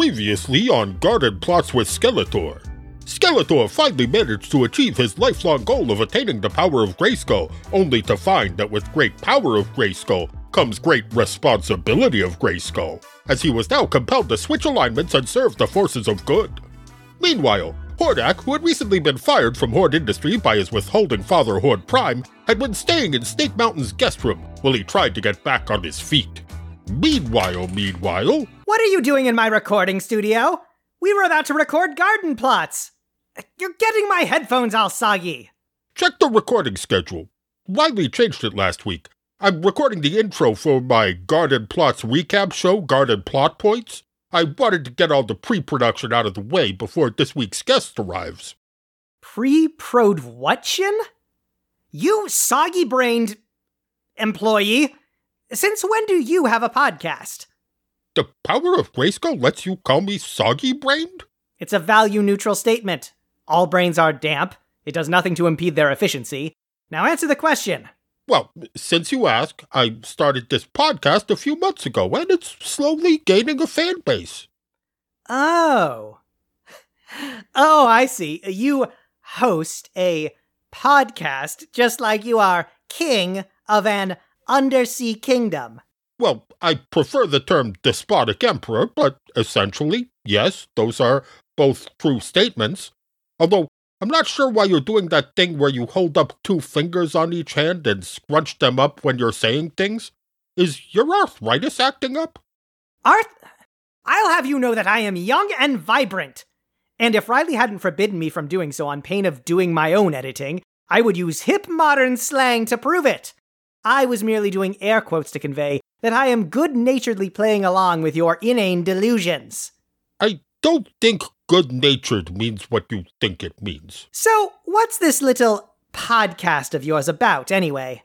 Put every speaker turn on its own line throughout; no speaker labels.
Previously on Garden Plots with Skeletor. Skeletor finally managed to achieve his lifelong goal of attaining the power of Grayskull, only to find that with great power of Grayskull comes great responsibility of Grayskull, as he was now compelled to switch alignments and serve the forces of good. Meanwhile, Hordak, who had recently been fired from Horde Industry by his withholding father Horde Prime, had been staying in Snake Mountain's guest room while he tried to get back on his feet. Meanwhile, meanwhile,
What are you doing in my recording studio? We were about to record garden plots. You're getting my headphones all soggy.
check the recording schedule. Riley changed it last week. I'm recording the intro for my Garden Plots recap show, Garden Plot Points. I wanted to get all the pre production out of the way before this week's guest arrives.
Pre-prodwhattion? You soggy brained employee. Since when do you have a podcast?
The power of Grayskull lets you call me soggy brained?
It's a value neutral statement. All brains are damp. It does nothing to impede their efficiency. Now answer the question.
Well, since you ask, I started this podcast a few months ago and it's slowly gaining a fan base.
Oh. Oh, I see. You host a podcast just like you are king of an undersea kingdom.
Well, I prefer the term despotic emperor, but essentially, yes, those are both true statements. Although, I'm not sure why you're doing that thing where you hold up two fingers on each hand and scrunch them up when you're saying things. Is your arthritis acting up?
Arth, I'll have you know that I am young and vibrant. And if Riley hadn't forbidden me from doing so on pain of doing my own editing, I would use hip modern slang to prove it. I was merely doing air quotes to convey that I am good naturedly playing along with your inane delusions.
I don't think good natured means what you think it means.
So, what's this little podcast of yours about, anyway?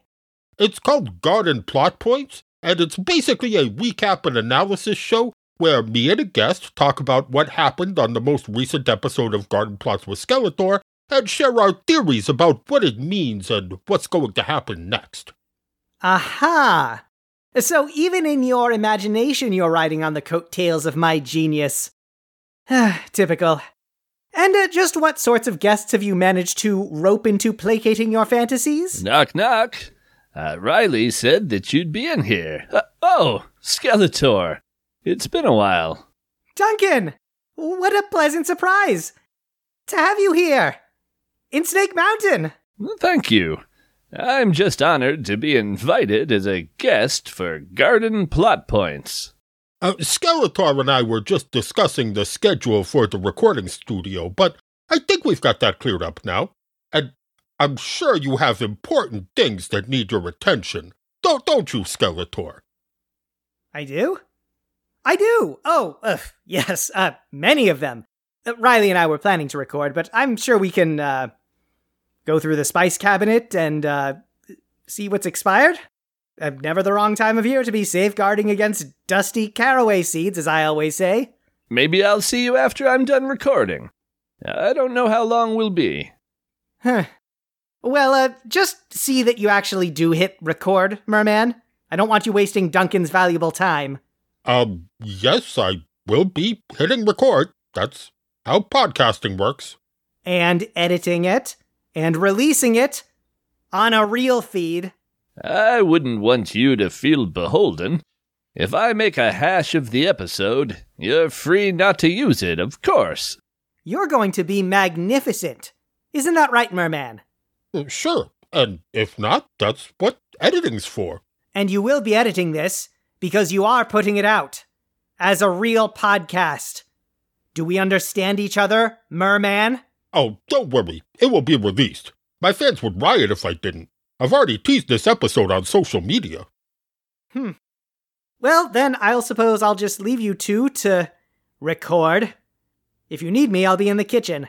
It's called Garden Plot Points, and it's basically a recap and analysis show where me and a guest talk about what happened on the most recent episode of Garden Plots with Skeletor and share our theories about what it means and what's going to happen next.
Aha! So, even in your imagination, you're riding on the coattails of my genius. Typical. And uh, just what sorts of guests have you managed to rope into placating your fantasies?
Knock, knock. Uh, Riley said that you'd be in here. Uh, oh, Skeletor. It's been a while.
Duncan! What a pleasant surprise! To have you here! In Snake Mountain!
Thank you. I'm just honored to be invited as a guest for Garden Plot Points.
Uh, Skeletor and I were just discussing the schedule for the recording studio, but I think we've got that cleared up now. And I'm sure you have important things that need your attention. Don't, don't you, Skeletor?
I do? I do! Oh, uh, yes, uh, many of them. Uh, Riley and I were planning to record, but I'm sure we can, uh, go through the spice cabinet and, uh, see what's expired. Uh, never the wrong time of year to be safeguarding against dusty caraway seeds, as I always say.
Maybe I'll see you after I'm done recording. I don't know how long we'll be.
Huh. Well, uh, just see that you actually do hit record, Merman. I don't want you wasting Duncan's valuable time.
Um, yes, I will be hitting record. That's how podcasting works.
And editing it, and releasing it on a real feed.
I wouldn't want you to feel beholden. If I make a hash of the episode, you're free not to use it, of course.
You're going to be magnificent. Isn't that right, Merman?
Uh, Sure, and if not, that's what editing's for.
And you will be editing this because you are putting it out as a real podcast. Do we understand each other, Merman?
Oh, don't worry, it will be released. My fans would riot if I didn't. I've already teased this episode on social media.
Hmm. Well, then I'll suppose I'll just leave you two to record. If you need me, I'll be in the kitchen.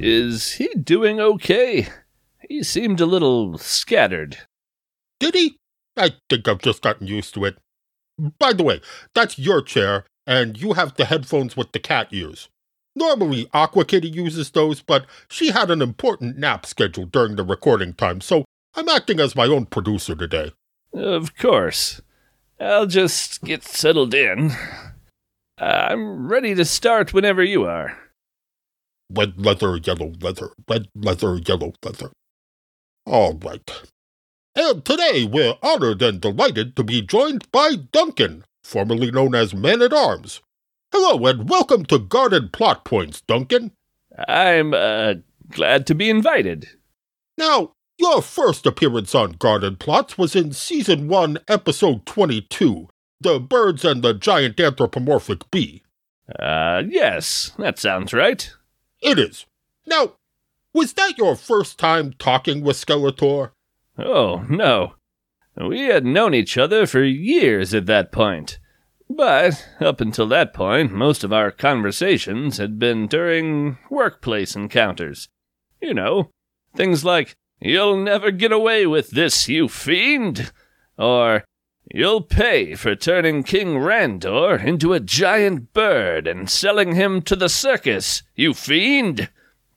Is he doing okay? He seemed a little scattered.
Did he? I think I've just gotten used to it. By the way, that's your chair, and you have the headphones with the cat ears. Normally, Aqua Kitty uses those, but she had an important nap scheduled during the recording time, so I'm acting as my own producer today.
Of course. I'll just get settled in. Uh, I'm ready to start whenever you are.
Red leather, yellow leather, red leather, yellow leather. All right. And today we're honored and delighted to be joined by Duncan, formerly known as Man at Arms. Hello and welcome to Garden Plot Points, Duncan.
I'm, uh, glad to be invited.
Now, your first appearance on Garden Plots was in Season 1, Episode 22 The Birds and the Giant Anthropomorphic Bee.
Uh, yes, that sounds right.
It is. Now, was that your first time talking with Skeletor?
Oh, no. We had known each other for years at that point. But, up until that point, most of our conversations had been during workplace encounters. You know, things like, You'll never get away with this, you fiend! Or, You'll pay for turning King Randor into a giant bird and selling him to the circus, you fiend!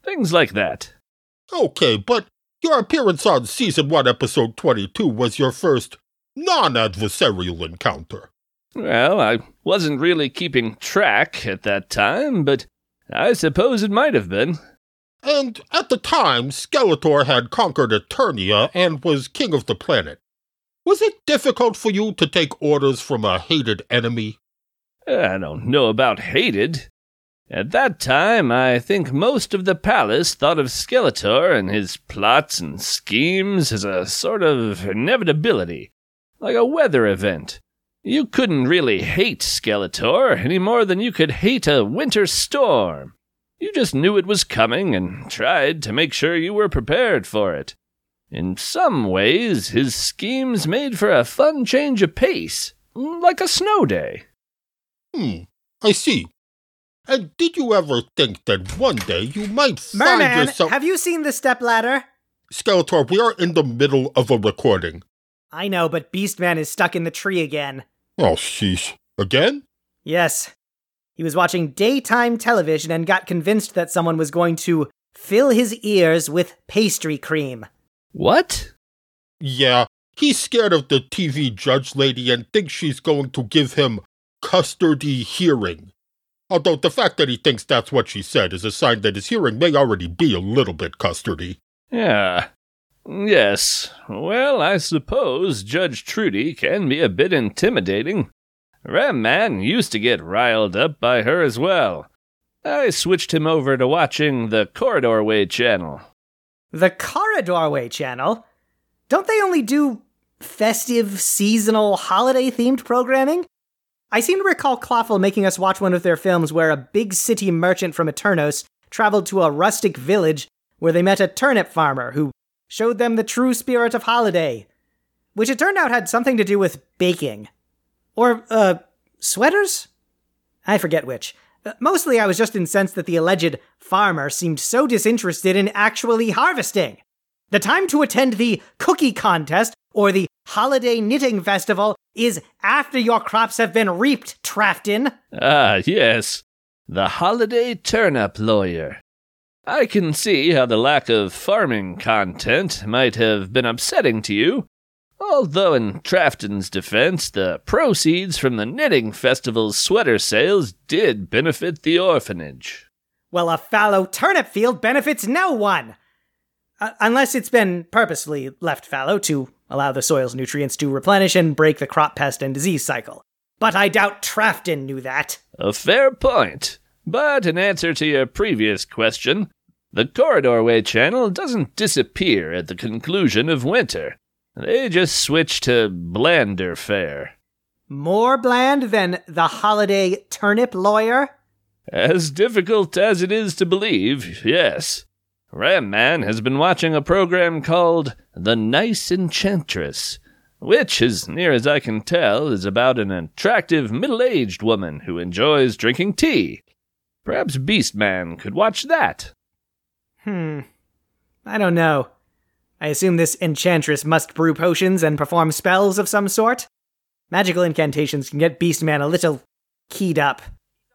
Things like that.
Okay, but your appearance on Season 1, Episode 22 was your first non adversarial encounter.
Well, I wasn't really keeping track at that time, but I suppose it might have been.
And at the time, Skeletor had conquered Eternia and was king of the planet. Was it difficult for you to take orders from a hated enemy?
I don't know about hated. At that time, I think most of the palace thought of Skeletor and his plots and schemes as a sort of inevitability, like a weather event. You couldn't really hate Skeletor any more than you could hate a winter storm. You just knew it was coming and tried to make sure you were prepared for it. In some ways, his schemes made for a fun change of pace, like a snow day.
Hmm, I see. And did you ever think that one day you might find
Merman,
yourself.
have you seen the step ladder?
Skeletor, we are in the middle of a recording.
I know, but Beastman is stuck in the tree again.
Oh, sheesh. Again?
Yes. He was watching daytime television and got convinced that someone was going to fill his ears with pastry cream.
What?
Yeah, he's scared of the TV judge lady and thinks she's going to give him custardy hearing. Although the fact that he thinks that's what she said is a sign that his hearing may already be a little bit custardy.
Yeah. Yes. Well, I suppose Judge Trudy can be a bit intimidating. Ram Man used to get riled up by her as well. I switched him over to watching the Corridorway channel.
The Corridorway channel? Don't they only do festive, seasonal, holiday themed programming? I seem to recall Clawful making us watch one of their films where a big city merchant from Eternos traveled to a rustic village where they met a turnip farmer who showed them the true spirit of holiday, which it turned out had something to do with baking. Or, uh, sweaters? I forget which. Uh, Mostly I was just incensed that the alleged farmer seemed so disinterested in actually harvesting. The time to attend the cookie contest or the holiday knitting festival is after your crops have been reaped, Trafton.
Ah, yes. The holiday turnip lawyer. I can see how the lack of farming content might have been upsetting to you. Although, in Trafton's defense, the proceeds from the knitting festival's sweater sales did benefit the orphanage.
Well, a fallow turnip field benefits no one. Uh, unless it's been purposely left fallow to allow the soil's nutrients to replenish and break the crop pest and disease cycle. But I doubt Trafton knew that.
A fair point. But in answer to your previous question, the Corridorway channel doesn't disappear at the conclusion of winter. They just switch to blander fare.
More bland than the holiday turnip lawyer?
As difficult as it is to believe, yes. Ram Man has been watching a program called The Nice Enchantress, which, as near as I can tell, is about an attractive middle aged woman who enjoys drinking tea. Perhaps Beastman could watch that.
Hmm. I don't know. I assume this enchantress must brew potions and perform spells of some sort? Magical incantations can get Beastman a little keyed up.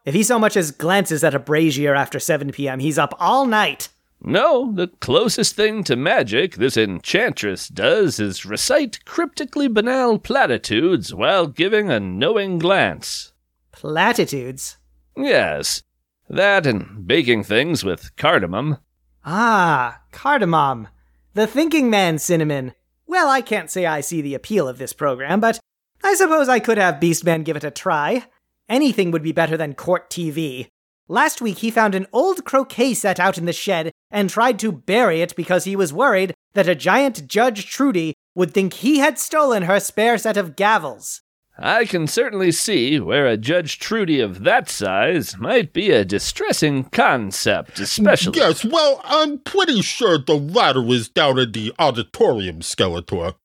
If he so much as glances at a brazier after 7 p.m., he's up all night.
No, the closest thing to magic this enchantress does is recite cryptically banal platitudes while giving a knowing glance.
Platitudes?
Yes, that and baking things with cardamom.
Ah, cardamom. The thinking man cinnamon. Well, I can't say I see the appeal of this program, but I suppose I could have Beastman give it a try. Anything would be better than court TV. Last week he found an old croquet set out in the shed and tried to bury it because he was worried that a giant Judge Trudy would think he had stolen her spare set of gavels.
I can certainly see where a Judge Trudy of that size might be a distressing concept, especially.
Yes, well, I'm pretty sure the ladder is down in the auditorium, Skeletor.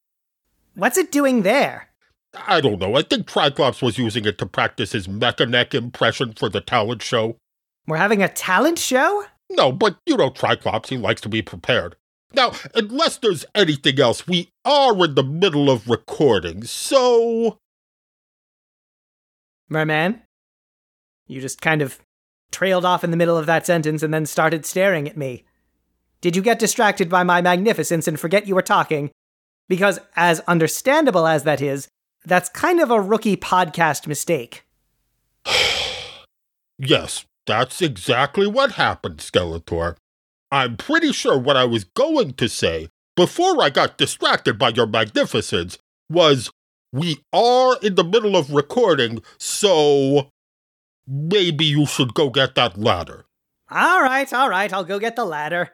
What's it doing there?
I don't know. I think Triclops was using it to practice his Mekaneck impression for the talent show.
We're having a talent show?
No, but you know Triclops, he likes to be prepared. Now, unless there's anything else, we are in the middle of recording, so.
Merman? You just kind of trailed off in the middle of that sentence and then started staring at me. Did you get distracted by my magnificence and forget you were talking? Because, as understandable as that is, that's kind of a rookie podcast mistake.
yes, that's exactly what happened, Skeletor. I'm pretty sure what I was going to say before I got distracted by your magnificence was we are in the middle of recording, so maybe you should go get that ladder.
All right, all right, I'll go get the ladder.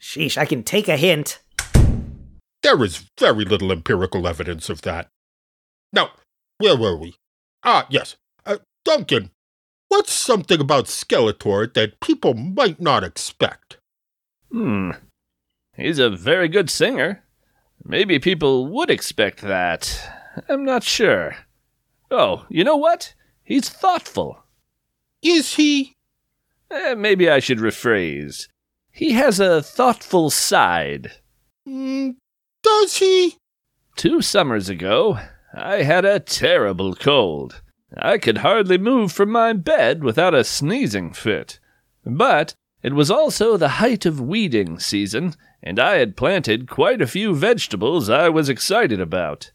Sheesh, I can take a hint.
There is very little empirical evidence of that. Now, where were we? Ah, yes. Uh, Duncan, what's something about Skeletor that people might not expect?
Hmm. He's a very good singer. Maybe people would expect that. I'm not sure. Oh, you know what? He's thoughtful.
Is he?
Eh, maybe I should rephrase. He has a thoughtful side.
Mm, does he?
Two summers ago, I had a terrible cold. I could hardly move from my bed without a sneezing fit. But it was also the height of weeding season, and I had planted quite a few vegetables I was excited about.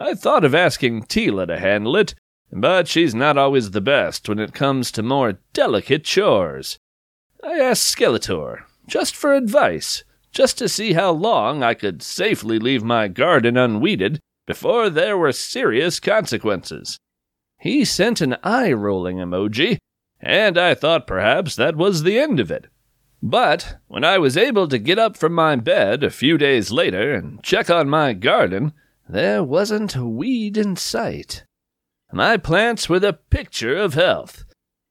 I thought of asking Teela to handle it, but she's not always the best when it comes to more delicate chores. I asked Skeletor, just for advice, just to see how long I could safely leave my garden unweeded before there were serious consequences. He sent an eye rolling emoji, and I thought perhaps that was the end of it. But when I was able to get up from my bed a few days later and check on my garden, there wasn't a weed in sight. My plants were the picture of health.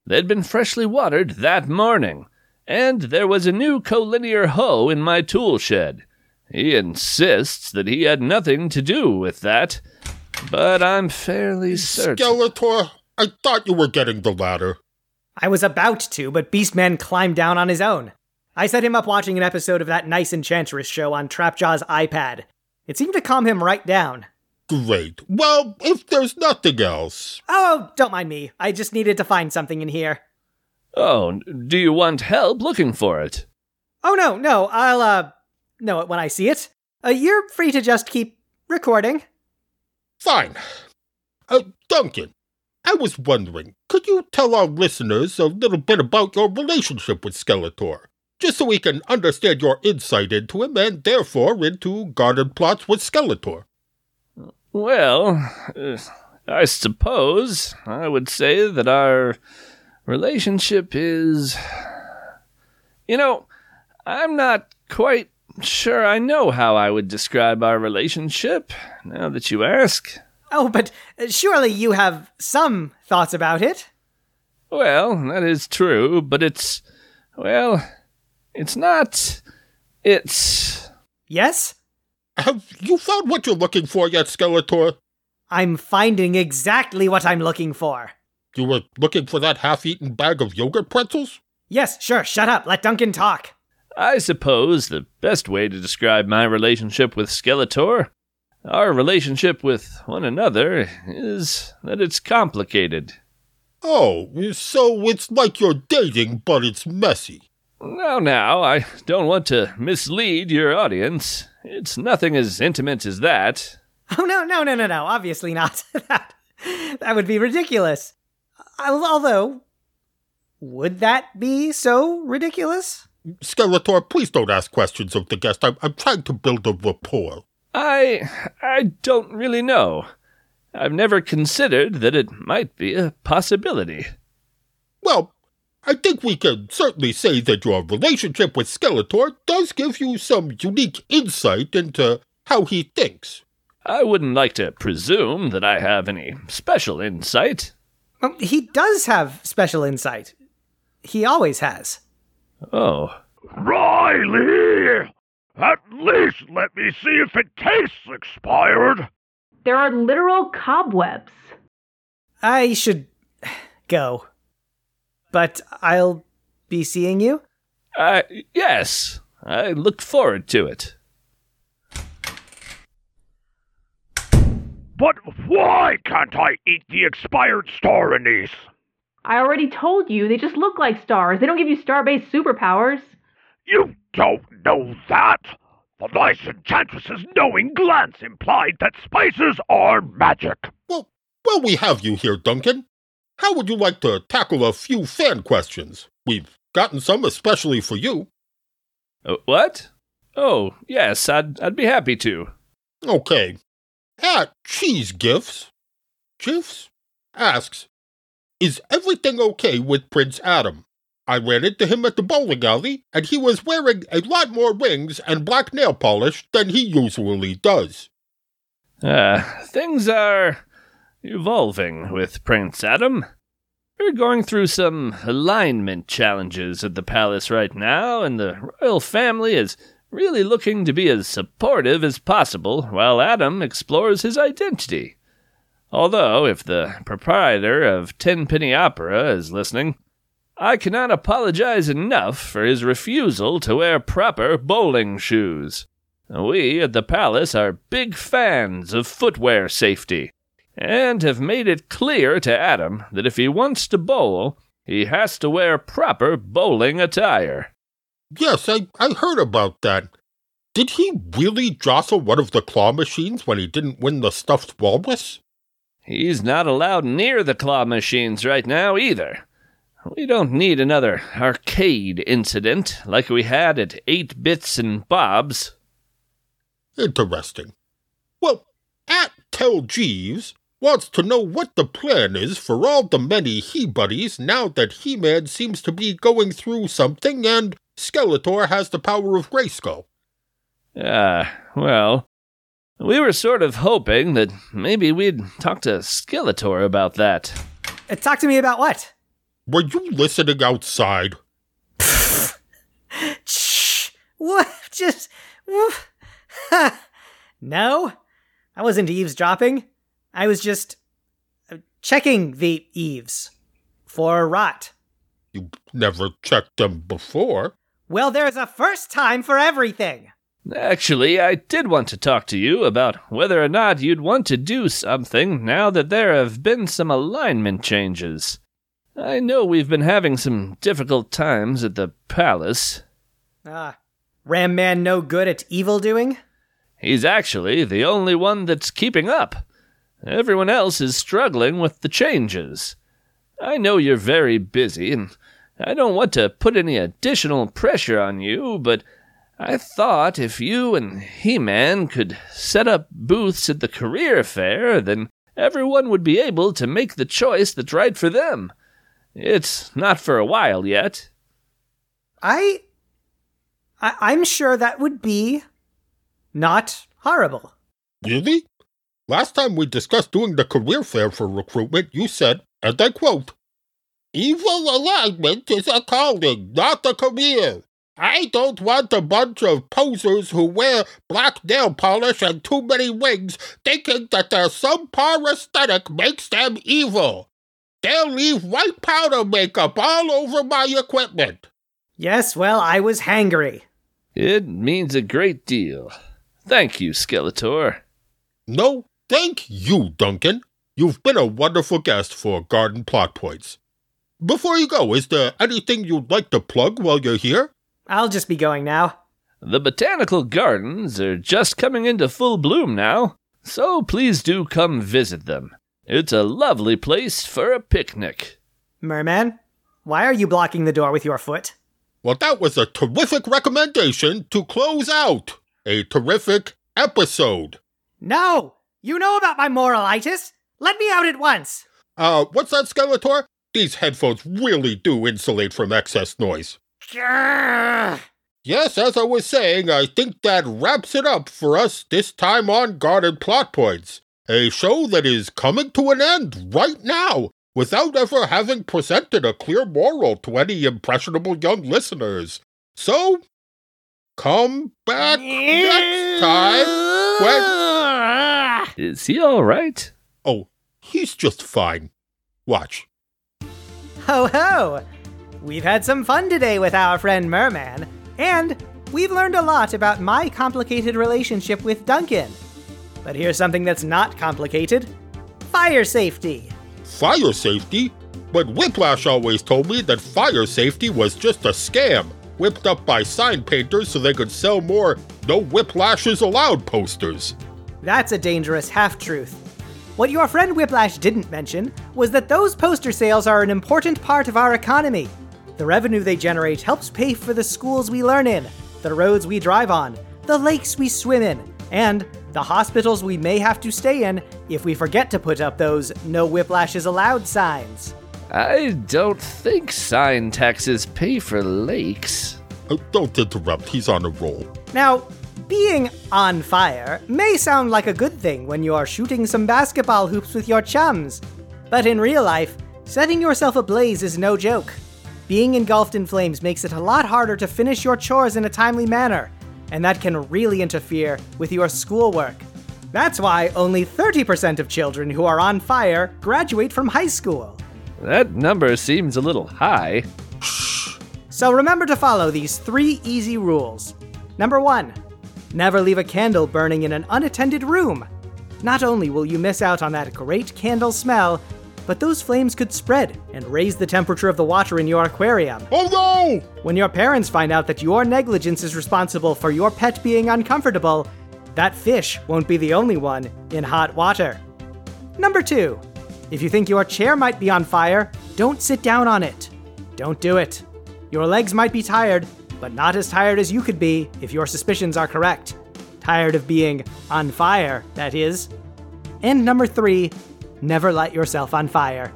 They'd been freshly watered that morning, and there was a new collinear hoe in my tool shed. He insists that he had nothing to do with that, but I'm fairly certain.
Skeletor, I thought you were getting the ladder.
I was about to, but Beastman climbed down on his own. I set him up watching an episode of that nice Enchantress show on Trapjaw's iPad. It seemed to calm him right down.
Great. Well, if there's nothing else.
Oh, don't mind me. I just needed to find something in here.
Oh, do you want help looking for it?
Oh, no, no. I'll, uh, know it when I see it. Uh, you're free to just keep recording.
Fine. Uh, Duncan, I was wondering, could you tell our listeners a little bit about your relationship with Skeletor? Just so we can understand your insight into him and therefore into garden plots with Skeletor.
Well, uh, I suppose I would say that our relationship is. You know, I'm not quite sure I know how I would describe our relationship, now that you ask.
Oh, but surely you have some thoughts about it.
Well, that is true, but it's. Well, it's not. It's.
Yes?
Have you found what you're looking for yet, Skeletor?
I'm finding exactly what I'm looking for.
You were looking for that half eaten bag of yogurt pretzels?
Yes, sure, shut up. Let Duncan talk.
I suppose the best way to describe my relationship with Skeletor, our relationship with one another, is that it's complicated.
Oh, so it's like you're dating, but it's messy.
Now, now, I don't want to mislead your audience. It's nothing as intimate as that.
Oh, no, no, no, no, no. Obviously not. that, that would be ridiculous. Although, would that be so ridiculous?
Skeletor, please don't ask questions of the guest. I'm, I'm trying to build a rapport.
I. I don't really know. I've never considered that it might be a possibility.
Well, I think we can certainly say that your relationship with Skeletor does give you some unique insight into how he thinks.
I wouldn't like to presume that I have any special insight.
Um, he does have special insight. He always has.
Oh.
Riley! At least let me see if it tastes expired.
There are literal cobwebs.
I should go. But I'll be seeing you?
Uh, yes. I look forward to it.
But why can't I eat the expired star anise?
I already told you, they just look like stars. They don't give you star based superpowers.
You don't know that. The nice enchantress's knowing glance implied that spices are magic.
Well, well, we have you here, Duncan. How would you like to tackle a few fan questions? We've gotten some especially for you.
Uh, what? Oh, yes, I'd, I'd be happy to.
Okay. At Cheese Gifts, Gifts asks, Is everything okay with Prince Adam? I ran into him at the bowling alley, and he was wearing a lot more rings and black nail polish than he usually does.
Uh, things are evolving with Prince Adam. We're going through some alignment challenges at the palace right now, and the royal family is really looking to be as supportive as possible while Adam explores his identity. Although, if the proprietor of Tenpenny Opera is listening, I cannot apologize enough for his refusal to wear proper bowling shoes. We at the palace are big fans of footwear safety, and have made it clear to Adam that if he wants to bowl, he has to wear proper bowling attire.
Yes, I, I heard about that. Did he really jostle one of the claw machines when he didn't win the stuffed walrus?
He's not allowed near the claw machines right now either. We don't need another arcade incident like we had at 8 Bits and Bob's.
Interesting. Well, at Tell Jeeves wants to know what the plan is for all the many He Buddies now that He Man seems to be going through something and Skeletor has the power of Grayskull.
Ah, well, we were sort of hoping that maybe we'd talk to Skeletor about that.
Uh, talk to me about what?
Were you listening outside?
Shh. What? Just. woof. no, I wasn't eavesdropping. I was just uh, checking the eaves for rot.
You never checked them before.
Well, there's a first time for everything.
Actually, I did want to talk to you about whether or not you'd want to do something now that there have been some alignment changes. I know we've been having some difficult times at the palace.
Ah, Ram Man no good at evil doing?
He's actually the only one that's keeping up. Everyone else is struggling with the changes. I know you're very busy, and I don't want to put any additional pressure on you, but I thought if you and He Man could set up booths at the career fair, then everyone would be able to make the choice that's right for them. It's not for a while yet.
I. I I'm sure that would be not horrible.
Really? Last time we discussed doing the career fair for recruitment, you said, and I quote, Evil alignment is a calling, not a career. I don't want a bunch of posers who wear black nail polish and too many rings thinking that their subpar aesthetic makes them evil. They'll leave white powder makeup all over my equipment.
Yes, well, I was hangry.
It means a great deal. Thank you, Skeletor.
No, thank you, Duncan. You've been a wonderful guest for Garden Plot Points. Before you go, is there anything you'd like to plug while you're here?
I'll just be going now.
The botanical gardens are just coming into full bloom now, so please do come visit them. It's a lovely place for a picnic.
Merman? Why are you blocking the door with your foot?
Well, that was a terrific recommendation to close out a terrific episode.
No! You know about my moralitis! Let me out at once!
Uh, what's that, Skeletor? These headphones really do insulate from excess noise.
Grrr.
Yes, as I was saying, I think that wraps it up for us this time on Garden Plot Points, a show that is coming to an end right now without ever having presented a clear moral to any impressionable young listeners. So, come back next time when.
Is he all right?
Oh, he's just fine. Watch.
Ho ho! We've had some fun today with our friend Merman, and we've learned a lot about my complicated relationship with Duncan. But here's something that's not complicated fire safety.
Fire safety? But Whiplash always told me that fire safety was just a scam, whipped up by sign painters so they could sell more No Whiplashes Allowed posters.
That's a dangerous half truth. What your friend Whiplash didn't mention was that those poster sales are an important part of our economy. The revenue they generate helps pay for the schools we learn in, the roads we drive on, the lakes we swim in, and the hospitals we may have to stay in if we forget to put up those no whiplashes allowed signs.
I don't think sign taxes pay for lakes.
Oh, don't interrupt, he's on a roll.
Now, being on fire may sound like a good thing when you're shooting some basketball hoops with your chums, but in real life, setting yourself ablaze is no joke. Being engulfed in flames makes it a lot harder to finish your chores in a timely manner, and that can really interfere with your schoolwork. That's why only 30% of children who are on fire graduate from high school.
That number seems a little high.
So remember to follow these three easy rules. Number one, never leave a candle burning in an unattended room. Not only will you miss out on that great candle smell, but those flames could spread and raise the temperature of the water in your aquarium.
Oh no!
When your parents find out that your negligence is responsible for your pet being uncomfortable, that fish won't be the only one in hot water. Number two, if you think your chair might be on fire, don't sit down on it. Don't do it. Your legs might be tired, but not as tired as you could be if your suspicions are correct. Tired of being on fire, that is. And number three, never light yourself on fire.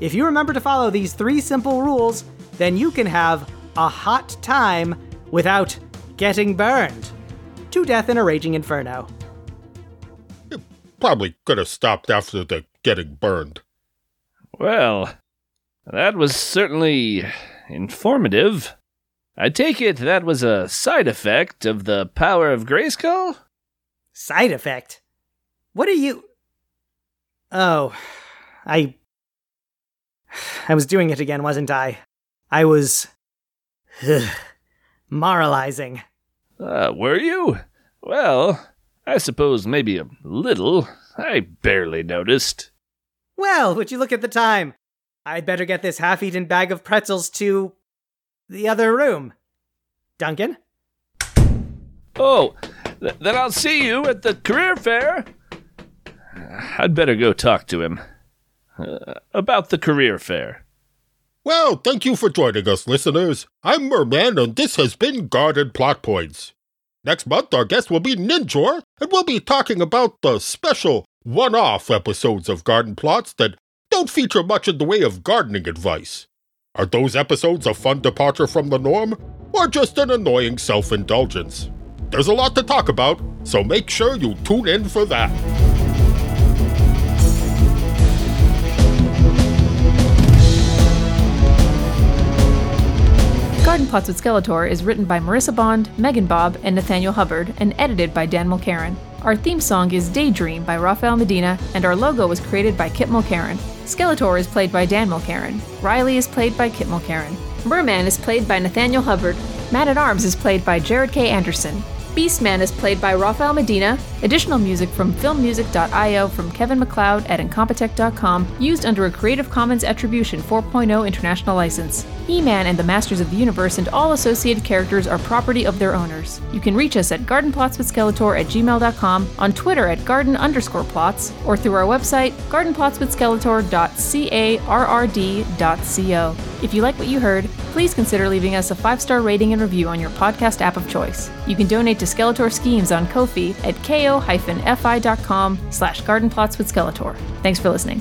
If you remember to follow these three simple rules, then you can have a hot time without getting burned. To death in a raging inferno.
Probably could have stopped after the getting burned.
Well, that was certainly informative. I take it that was a side effect of the power of Grayskull?
Side effect? What are you. Oh, I. I was doing it again, wasn't I? I was. moralizing.
Uh, were you? Well, I suppose maybe a little. I barely noticed.
Well, would you look at the time? I'd better get this half eaten bag of pretzels to. The other room. Duncan?
Oh, th- then I'll see you at the career fair. I'd better go talk to him. Uh, about the career fair.
Well, thank you for joining us, listeners. I'm Merman, and this has been Garden Plot Points. Next month, our guest will be Ninjor, and we'll be talking about the special one off episodes of Garden Plots that don't feature much in the way of gardening advice. Are those episodes a fun departure from the norm, or just an annoying self indulgence? There's a lot to talk about, so make sure you tune in for that.
Garden Plots with Skeletor is written by Marissa Bond, Megan Bob, and Nathaniel Hubbard, and edited by Dan Mulkerin. Our theme song is Daydream by Rafael Medina, and our logo was created by Kit Mulkerin. Skeletor is played by Dan Mulkerin. Riley is played by Kit Mulkerin. Merman is played by Nathaniel Hubbard. Man at Arms is played by Jarod K. Anderson. Beastman is played by Rafael Medina. Additional music from filmmusic.io from Kevin MacLeod at Incompetech.com, used under a Creative Commons Attribution 4.0 international license. He Man and the Masters of the Universe and all associated characters are property of their owners. You can reach us at gardenplotswithskeletor at gmail.com, on Twitter at garden underscore plots, or through our website, gardenplotswithskeletor.carrd.co. If you like what you heard, please consider leaving us a five star rating and review on your podcast app of choice. You can donate to Skeletor Schemes on Ko-fi at ko-fi.com slash gardenplots with Skeletor. Thanks for listening.